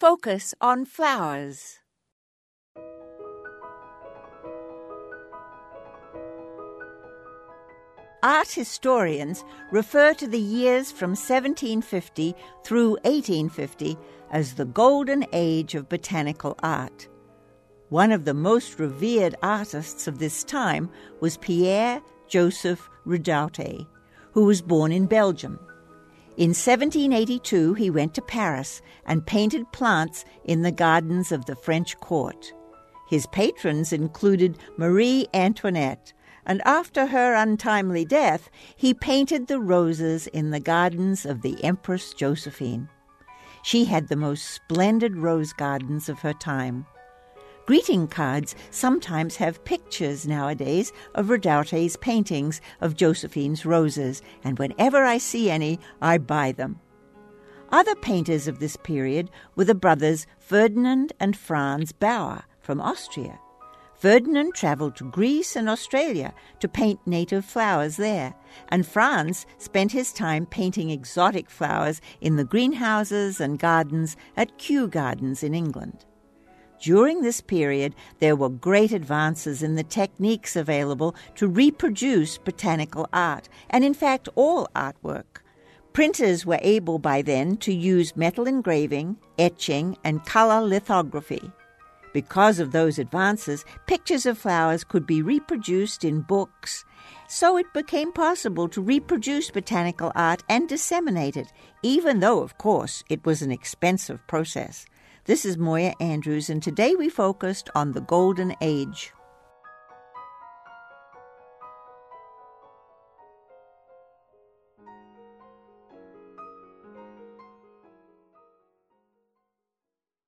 Focus on flowers. Art historians refer to the years from 1750 through 1850 as the golden age of botanical art. One of the most revered artists of this time was Pierre Joseph Redoute, who was born in Belgium. In 1782, he went to Paris and painted plants in the gardens of the French court. His patrons included Marie Antoinette, and after her untimely death, he painted the roses in the gardens of the Empress Josephine. She had the most splendid rose gardens of her time. Greeting cards sometimes have pictures nowadays of Redoute's paintings of Josephine's roses, and whenever I see any, I buy them. Other painters of this period were the brothers Ferdinand and Franz Bauer from Austria. Ferdinand travelled to Greece and Australia to paint native flowers there, and Franz spent his time painting exotic flowers in the greenhouses and gardens at Kew Gardens in England. During this period, there were great advances in the techniques available to reproduce botanical art, and in fact, all artwork. Printers were able by then to use metal engraving, etching, and color lithography. Because of those advances, pictures of flowers could be reproduced in books. So it became possible to reproduce botanical art and disseminate it, even though, of course, it was an expensive process. This is Moya Andrews, and today we focused on the Golden Age.